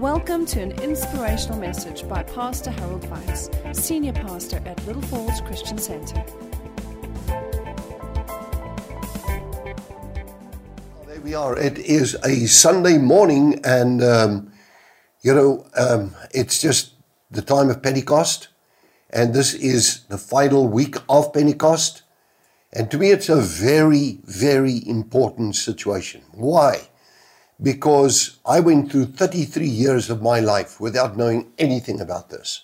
Welcome to an inspirational message by Pastor Harold Weitsz, Senior Pastor at Little Falls Christian Center. There we are. It is a Sunday morning, and um, you know, um, it's just the time of Pentecost, and this is the final week of Pentecost. And to me, it's a very, very important situation. Why? Because I went through 33 years of my life without knowing anything about this.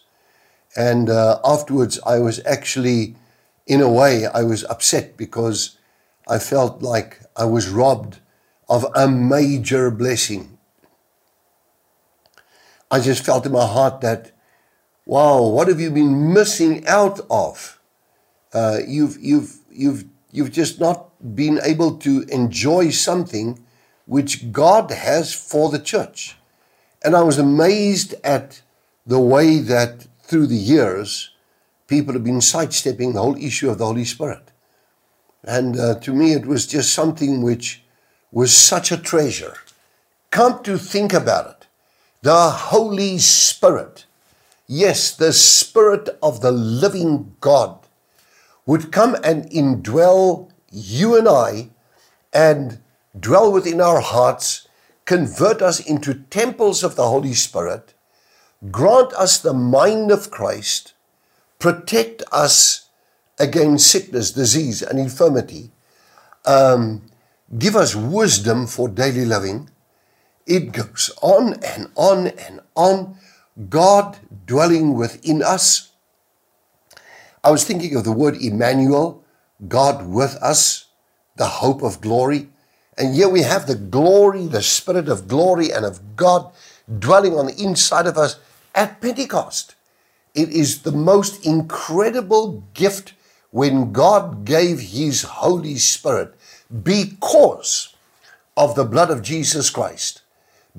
And uh, afterwards, I was actually, in a way, I was upset because I felt like I was robbed of a major blessing. I just felt in my heart that, wow, what have you been missing out of? Uh, you've, you've, you've, you've just not been able to enjoy something which God has for the church. And I was amazed at the way that through the years, people have been sidestepping the whole issue of the Holy Spirit. And uh, to me, it was just something which was such a treasure. Come to think about it, the Holy Spirit, yes, the Spirit of the living God, would come and indwell you and I and dwell within our hearts, convert us into temples of the Holy Spirit, grant us the mind of Christ, protect us against sickness, disease, and infirmity, um, give us wisdom for daily living. It goes on and on and on. God dwelling within us. I was thinking of the word Emmanuel, God with us, the hope of glory. And here we have the glory, the spirit of glory and of God dwelling on the inside of us at Pentecost. It is the most incredible gift when God gave his Holy Spirit because of the blood of Jesus Christ,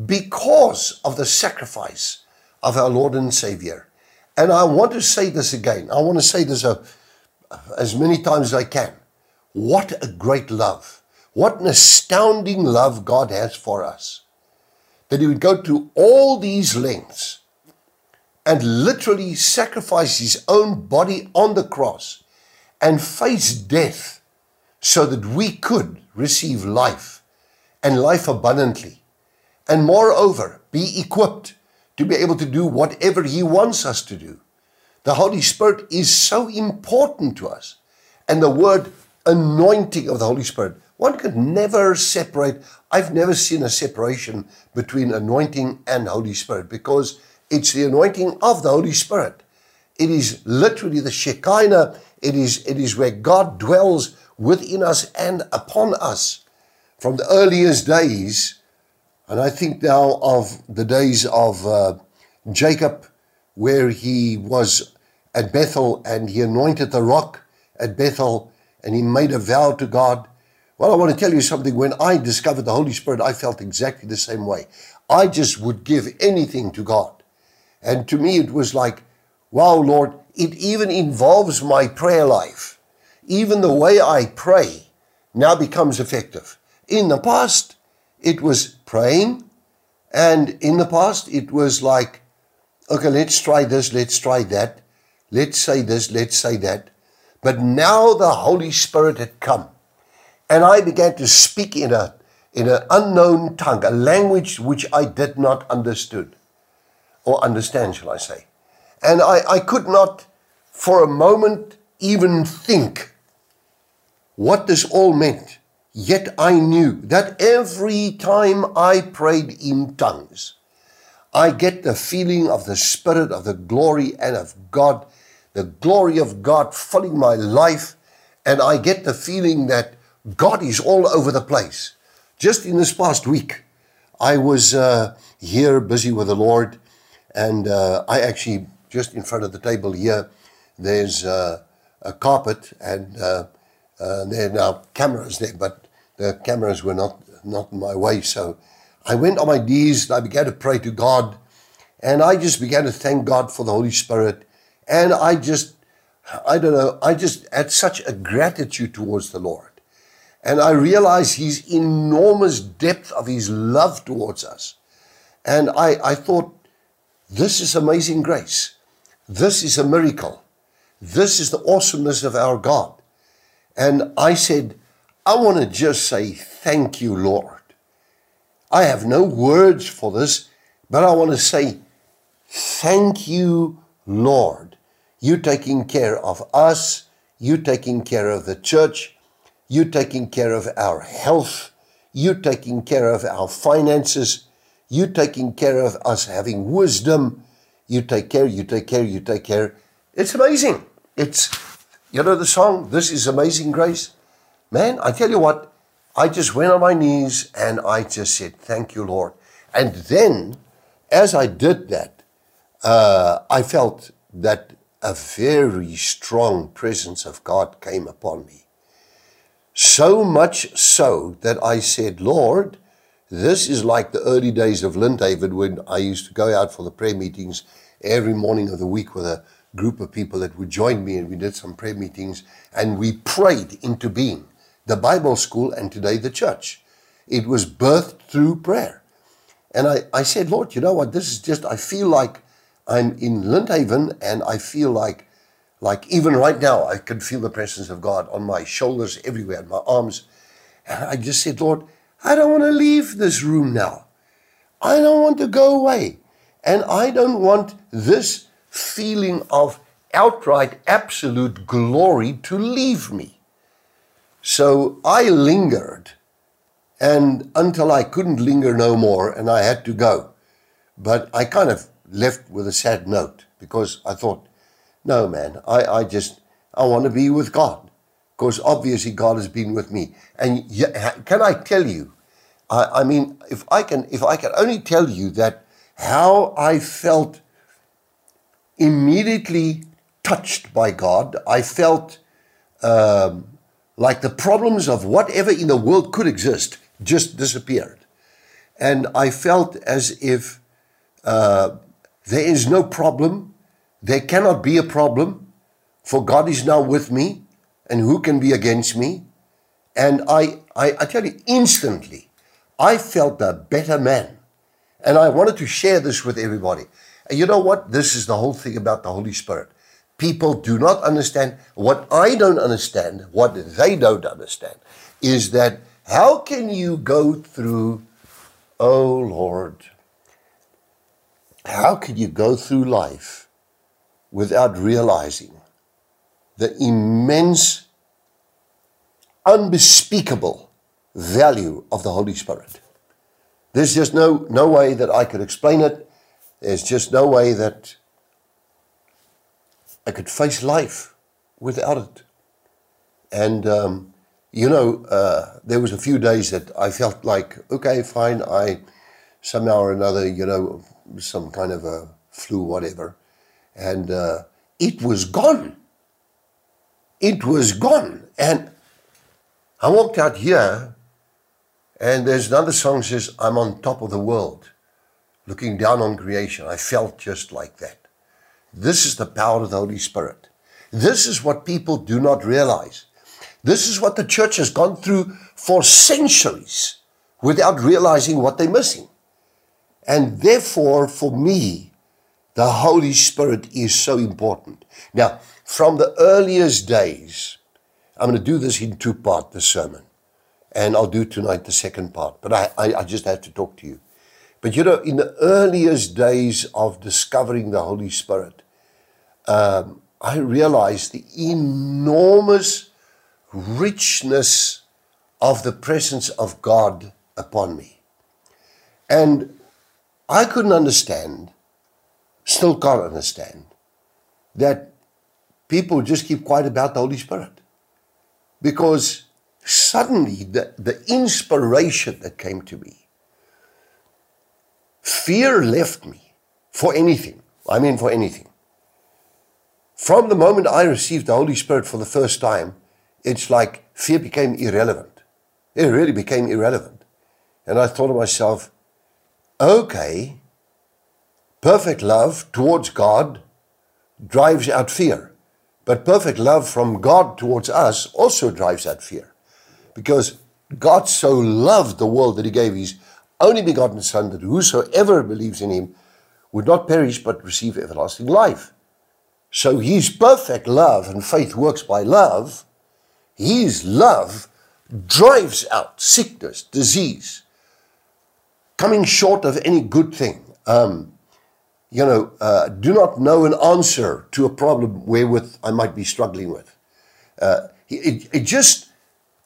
because of the sacrifice of our Lord and Savior. And I want to say this again. I want to say this uh, as many times as I can. What a great love. What an astounding love God has for us. That He would go to all these lengths and literally sacrifice His own body on the cross and face death so that we could receive life and life abundantly. And moreover, be equipped to be able to do whatever He wants us to do. The Holy Spirit is so important to us. And the word anointing of the Holy Spirit, one could never separate. I've never seen a separation between anointing and Holy Spirit because it's the anointing of the Holy Spirit. It is literally the Shekinah. It is, it is where God dwells within us and upon us. From the earliest days, and I think now of the days of uh, Jacob, where he was at Bethel and he anointed the rock at Bethel and he made a vow to God. Well, I want to tell you something. When I discovered the Holy Spirit, I felt exactly the same way. I just would give anything to God. And to me, it was like, wow, Lord, it even involves my prayer life. Even the way I pray now becomes effective. In the past, it was praying. And in the past, it was like, okay, let's try this, let's try that. Let's say this, let's say that. But now the Holy Spirit had come. And I began to speak in a in an unknown tongue, a language which I did not understood or understand, shall I say. And I, I could not for a moment even think what this all meant. Yet I knew that every time I prayed in tongues, I get the feeling of the Spirit of the glory and of God, the glory of God filling my life. And I get the feeling that God is all over the place. Just in this past week, I was uh, here busy with the Lord, and uh, I actually, just in front of the table here, there's uh, a carpet, and uh, uh, there are now cameras there, but the cameras were not, not in my way. So I went on my knees and I began to pray to God, and I just began to thank God for the Holy Spirit. And I just, I don't know, I just had such a gratitude towards the Lord. And I realized his enormous depth of his love towards us. And I, I thought, this is amazing grace. This is a miracle. This is the awesomeness of our God. And I said, I want to just say thank you, Lord. I have no words for this, but I want to say thank you, Lord. You taking care of us, you taking care of the church, you taking care of our health, you taking care of our finances, you taking care of us having wisdom. You take care, you take care, you take care. It's amazing. It's, you know, the song, This is Amazing Grace. Man, I tell you what, I just went on my knees and I just said, Thank you, Lord. And then, as I did that, uh, I felt that a very strong presence of God came upon me. So much so that I said, Lord, this is like the early days of Lindhaven when I used to go out for the prayer meetings every morning of the week with a group of people that would join me and we did some prayer meetings and we prayed into being the Bible school and today the church. It was birthed through prayer. And I, I said, Lord, you know what? This is just, I feel like I'm in Lindhaven and I feel like, like even right now, I can feel the presence of God on my shoulders, everywhere, my arms. And I just said, Lord, I don't want to leave this room now. I don't want to go away. And I don't want this feeling of outright absolute glory to leave me. So I lingered and until I couldn't linger no more and I had to go. But I kind of left with a sad note because I thought, no, man, I, I just, I want to be with God because obviously God has been with me. And can I tell you? I, I mean, if I can, if I can only tell you that how I felt immediately touched by God, I felt um, like the problems of whatever in the world could exist just disappeared, and I felt as if uh, there is no problem, there cannot be a problem, for God is now with me and who can be against me? And I, I, I tell you, instantly, I felt a better man. And I wanted to share this with everybody. And you know what? This is the whole thing about the Holy Spirit. People do not understand what I don't understand, what they don't understand, is that how can you go through, oh Lord, how can you go through life without realizing the immense, unspeakable value of the Holy Spirit. There's just no, no way that I could explain it. There's just no way that I could face life without it. And, um, you know, uh, there was a few days that I felt like, okay, fine, I somehow or another, you know, some kind of a flu, whatever. And uh, it was gone it was gone. And I walked out here, and there's another song says, I'm on top of the world, looking down on creation. I felt just like that. This is the power of the Holy Spirit. This is what people do not realize. This is what the church has gone through for centuries without realizing what they're missing. And therefore, for me, the Holy Spirit is so important. Now, from the earliest days, I'm going to do this in two parts, the sermon. And I'll do tonight the second part. But I, I, I just have to talk to you. But you know, in the earliest days of discovering the Holy Spirit, um, I realized the enormous richness of the presence of God upon me. And I couldn't understand, still can't understand, that people just keep quiet about the Holy Spirit. Because suddenly the, the inspiration that came to me, fear left me for anything. I mean, for anything. From the moment I received the Holy Spirit for the first time, it's like fear became irrelevant. It really became irrelevant. And I thought to myself, okay, perfect love towards God drives out fear. But perfect love from God towards us also drives out fear. Because God so loved the world that he gave his only begotten Son, that whosoever believes in him would not perish but receive everlasting life. So his perfect love and faith works by love. His love drives out sickness, disease, coming short of any good thing. Um, you know, uh, do not know an answer to a problem wherewith I might be struggling with. Uh, it, it just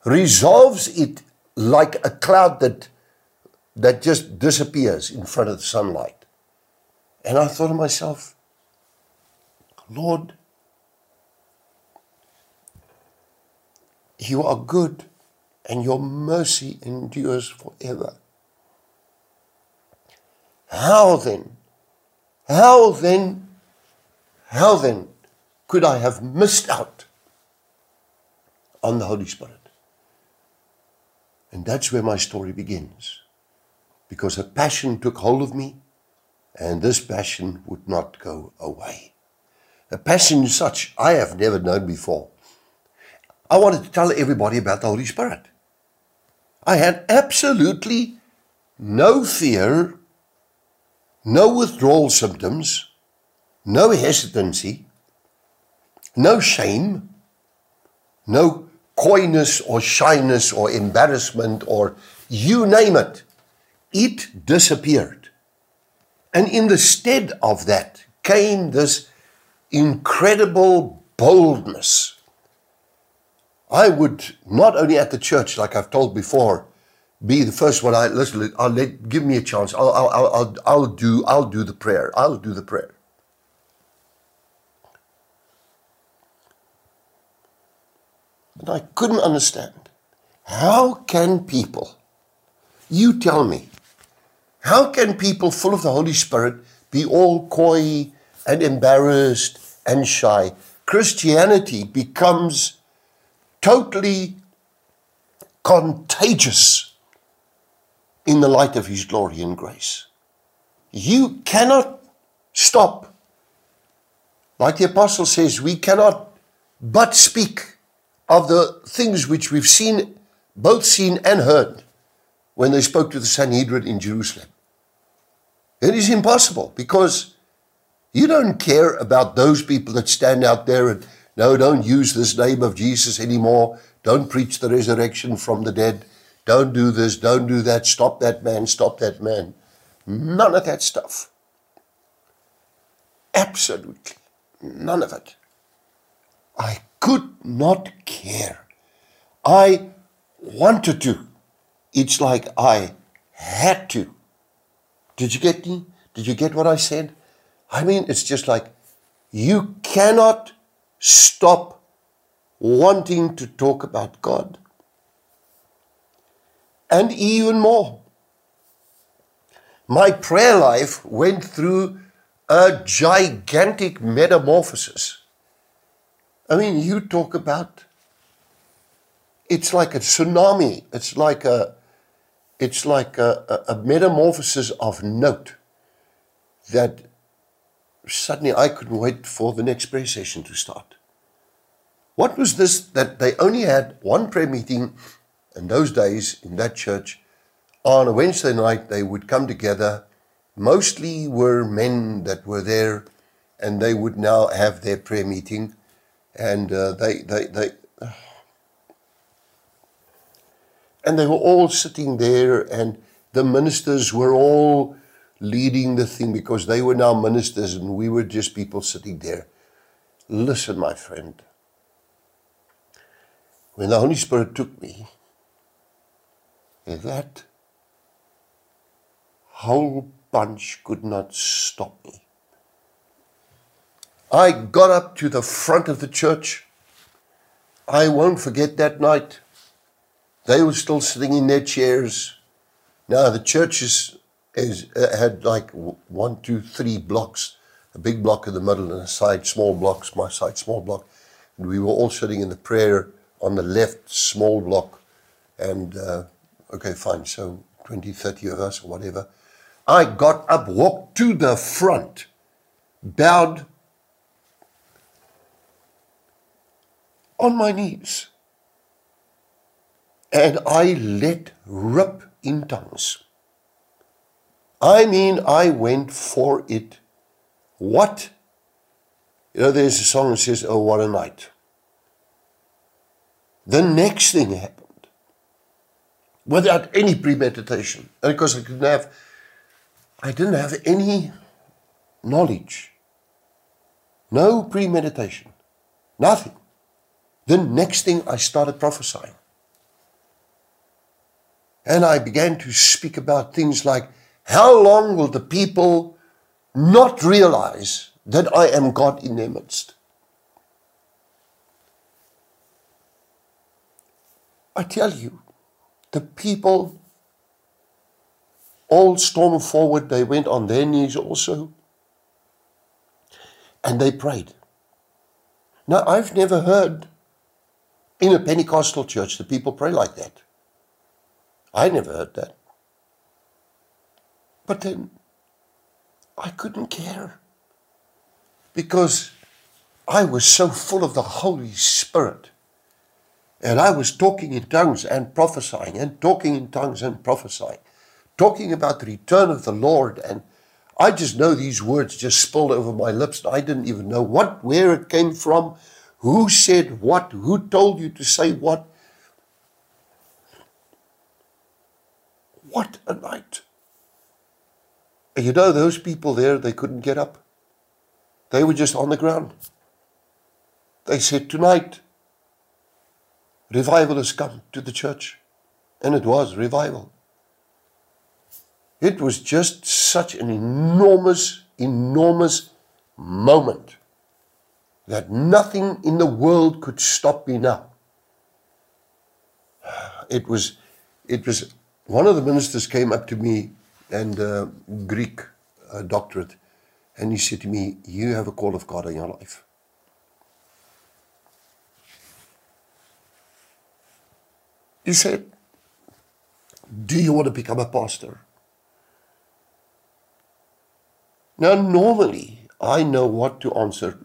resolves it like a cloud that that just disappears in front of the sunlight. And I thought to myself, Lord, you are good and your mercy endures forever. How then, how then, how then could I have missed out on the Holy Spirit? And that's where my story begins. Because a passion took hold of me, and this passion would not go away. A passion such I have never known before. I wanted to tell everybody about the Holy Spirit. I had absolutely no fear, no withdrawal symptoms, no hesitancy, no shame, no coyness or shyness or embarrassment or you name it. It disappeared. And in the stead of that came this incredible boldness. I would not only at the church, like I've told before, be the first one. I listen. I'll let give me a chance. I'll I'll I'll I'll do I'll do the prayer. I'll do the prayer. And I couldn't understand. How can people, you tell me, how can people full of the Holy Spirit be all coy and embarrassed and shy? Christianity becomes totally contagious in the light of His glory and grace. You cannot stop. Like the apostle says, we cannot but speak of the things which we've seen, both seen and heard, when they spoke to the Sanhedrin in Jerusalem. It is impossible because you don't care about those people that stand out there and no, don't use this name of Jesus anymore. Don't preach the resurrection from the dead. Don't do this, don't do that. Stop that man, stop that man. None of that stuff. Absolutely none of it. I could not care. I wanted to. It's like I had to. Did you get me? Did you get what I said? I mean, it's just like you cannot stop wanting to talk about God. And even more, my prayer life went through a gigantic metamorphosis. I mean, you talk about it's like a tsunami. It's like a it's like a, a, a metamorphosis of note that suddenly I couldn't wait for the next prayer session to start. What was this that they only had one prayer meeting in those days in that church? On a Wednesday night, they would come together. Mostly were men that were there, and they would now have their prayer meeting and uh, they they they and they were all sitting there and the ministers were all leading the thing because they were now ministers and we were just people sitting there listen my friend when the holy spirit took me that whole bunch could not stop me I got up to the front of the church. I won't forget that night. They were still sitting in their chairs. Now the church is, is uh, had like one, two, three blocks, a big block in the middle and a side small blocks, my side small block. And we were all sitting in the prayer on the left small block. And uh, okay, fine. So 20, 30 of us or whatever. I got up, walked to the front, bowed on my knees. And I let rip in tongues. I mean, I went for it. What? You know, there's a song that says, Oh, what a night. The next thing happened without any premeditation. And because I didn't have, I didn't have any knowledge, no premeditation, nothing. The next thing I started prophesying. And I began to speak about things like, how long will the people not realize that I am God in their midst? I tell you, the people all stormed forward. They went on their knees also. And they prayed. Now, I've never heard in a Pentecostal church the people pray like that. I never heard that. But then I couldn't care because I was so full of the Holy Spirit. And I was talking in tongues and prophesying, and talking in tongues and prophesying, talking about the return of the Lord. And I just know these words just spilled over my lips. I didn't even know what, where it came from, who said what, who told you to say what. What a night. And you know, those people there, they couldn't get up. They were just on the ground. They said, Tonight, revival has come to the church. And it was revival. It was just such an enormous, enormous moment that nothing in the world could stop me now. It was, it was one of the ministers came up to me and uh, Greek uh, doctorate, and he said to me, "You have a call of God in your life." He said, "Do you want to become a pastor?" Now, normally, I know what to answer,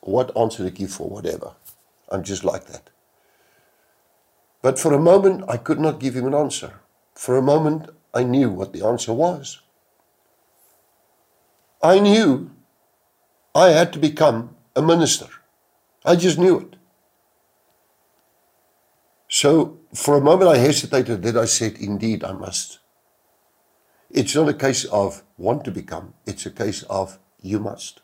what answer to give for whatever. I'm just like that. But for a moment, I could not give him an answer. For a moment, I knew what the answer was. I knew I had to become a minister. I just knew it. So for a moment I hesitated, then I said, Indeed, I must. It's not a case of want to become, it's a case of you must.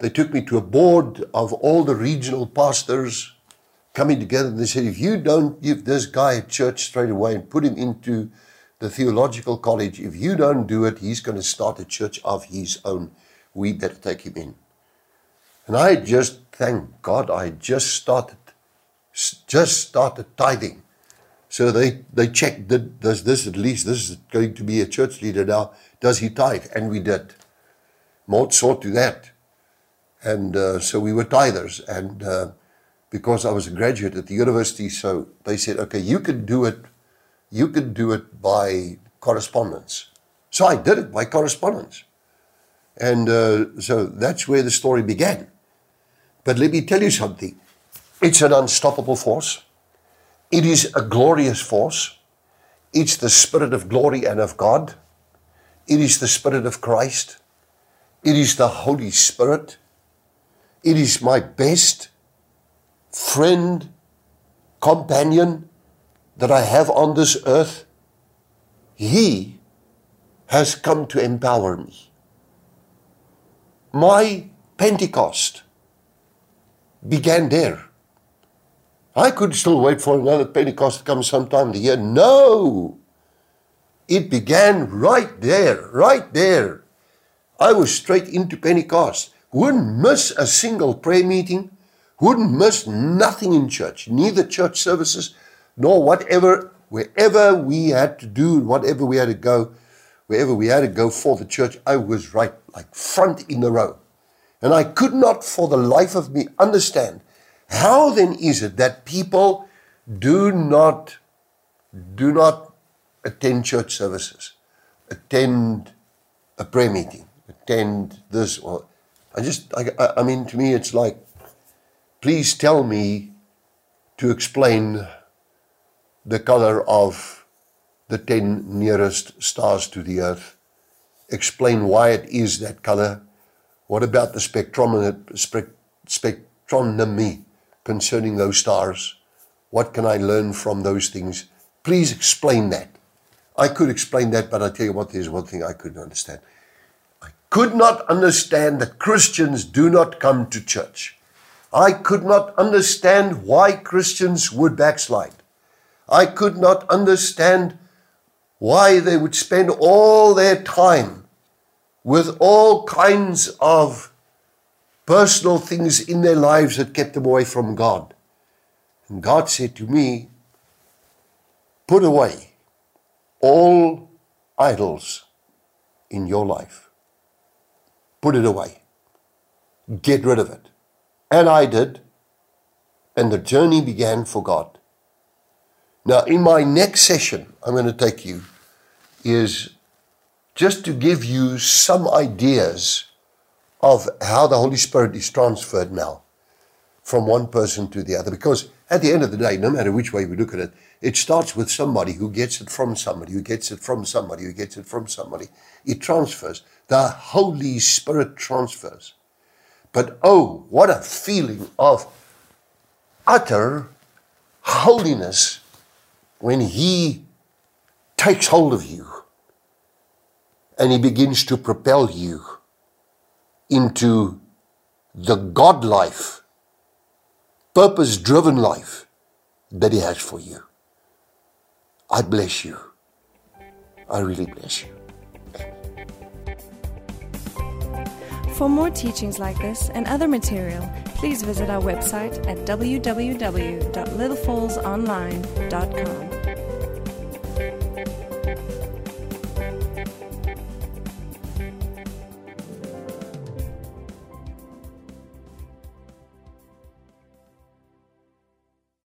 They took me to a board of all the regional pastors coming together and they said, if you don't give this guy a church straight away and put him into the theological college, if you don't do it, he's going to start a church of his own. We better take him in. And I just, thank God, I just started, just started tithing. So they, they checked, did, does this at least, this is going to be a church leader now, does he tithe? And we did. More saw to that. And uh, so we were tithers. And uh, because I was a graduate at the university. So they said, okay, you can do it, you can do it by correspondence. So I did it by correspondence. And uh, so that's where the story began. But let me tell you something. It's an unstoppable force. It is a glorious force. It's the Spirit of glory and of God. It is the Spirit of Christ. It is the Holy Spirit. It is my best friend, companion that I have on this earth, He has come to empower me. My Pentecost began there. I could still wait for another Pentecost to come sometime in the year. No! It began right there, right there. I was straight into Pentecost. Wouldn't miss a single prayer meeting wouldn't miss nothing in church, neither church services nor whatever, wherever we had to do, whatever we had to go, wherever we had to go for the church, I was right, like front in the row. And I could not for the life of me understand how then is it that people do not do not attend church services, attend a prayer meeting, attend this or I just I, I mean to me it's like please tell me to explain the color of the 10 nearest stars to the earth. Explain why it is that color. What about the spectrometer, spectronomy concerning those stars? What can I learn from those things? Please explain that. I could explain that, but I tell you what, there's one thing I couldn't understand. I could not understand that Christians do not come to church. I could not understand why Christians would backslide. I could not understand why they would spend all their time with all kinds of personal things in their lives that kept them away from God. And God said to me, Put away all idols in your life. Put it away. Get rid of it. And I did. And the journey began for God. Now, in my next session, I'm going to take you is just to give you some ideas of how the Holy Spirit is transferred now from one person to the other. Because at the end of the day, no matter which way we look at it, it starts with somebody who gets it from somebody, who gets it from somebody, who gets it from somebody. It transfers. The Holy Spirit transfers. But oh, what a feeling of utter holiness when He takes hold of you and He begins to propel you into the God life, purpose driven life that He has for you. I bless you. I really bless you. For more teachings like this and other material, please visit our website at www.littlefallsonline.com.